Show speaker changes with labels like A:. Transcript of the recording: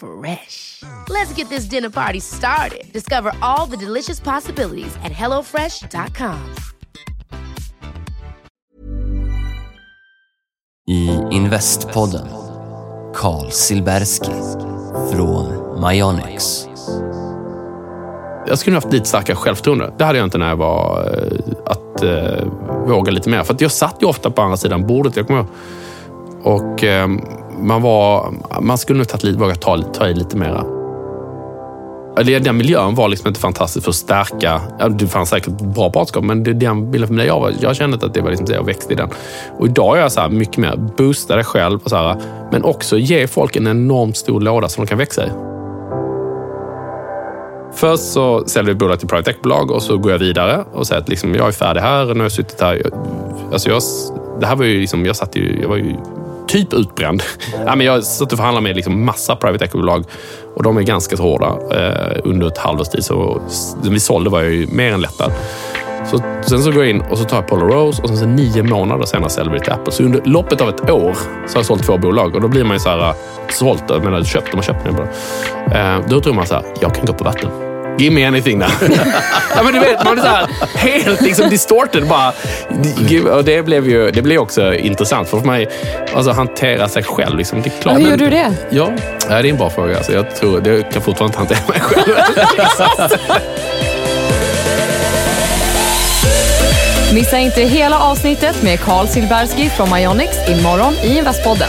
A: Fresh. Let's get this dinner party started. Discover all the delicious possibilities at hellofresh.com.
B: I Investpodden Carl Silbersky från Myonix.
C: Jag skulle haft lite starkare självförtroende. Det hade jag inte när jag var... eh, Att eh, våga lite mer. För att jag satt ju ofta på andra sidan bordet. Jag kommer ihåg. Och eh, man var... Man skulle nog tagit våga ta, ta i lite mera. Den miljön var liksom inte fantastisk för att stärka... Det fanns säkert bra partnerskap, men det, den bilden för mig jag var. Jag kände att det var liksom det jag växte i den. Och idag är jag så här mycket mer boosta dig själv, och så här, men också ge folk en enormt stor låda som de kan växa i. Först så säljer vi bolag till private equity-bolag och så går jag vidare och säger att liksom, jag är färdig här. Nu har jag suttit här. Jag, alltså jag, det här var ju liksom, jag, satt ju, jag var ju typ utbränd. ja, men jag satt och förhandlade med liksom massa private equity-bolag och de är ganska så hårda. Eh, under ett halvårs tid så vi sålde var jag ju mer än lättad. Så, sen så går jag in och så tar jag Polo Rose och sen så nio månader senare säljer vi till Apple. Så under loppet av ett år så har jag sålt två bolag och då blir man ju så här, sålt, jag menar köpt, de har köpt mig. Eh, då tror man så här, jag kan gå på vatten. Give me anything now. ja, men du vet, man är så här, helt liksom distorted bara. Och det blev ju det blev också intressant. För man alltså, hantera sig själv. Liksom. Det är klart,
D: Hur
C: men-
D: gjorde du det?
C: Ja, det är en bra fråga. Alltså, jag tror, det kan fortfarande inte hantera mig själv.
D: Missa inte hela avsnittet med Carl Silbersky från Myonix imorgon i Investpodden.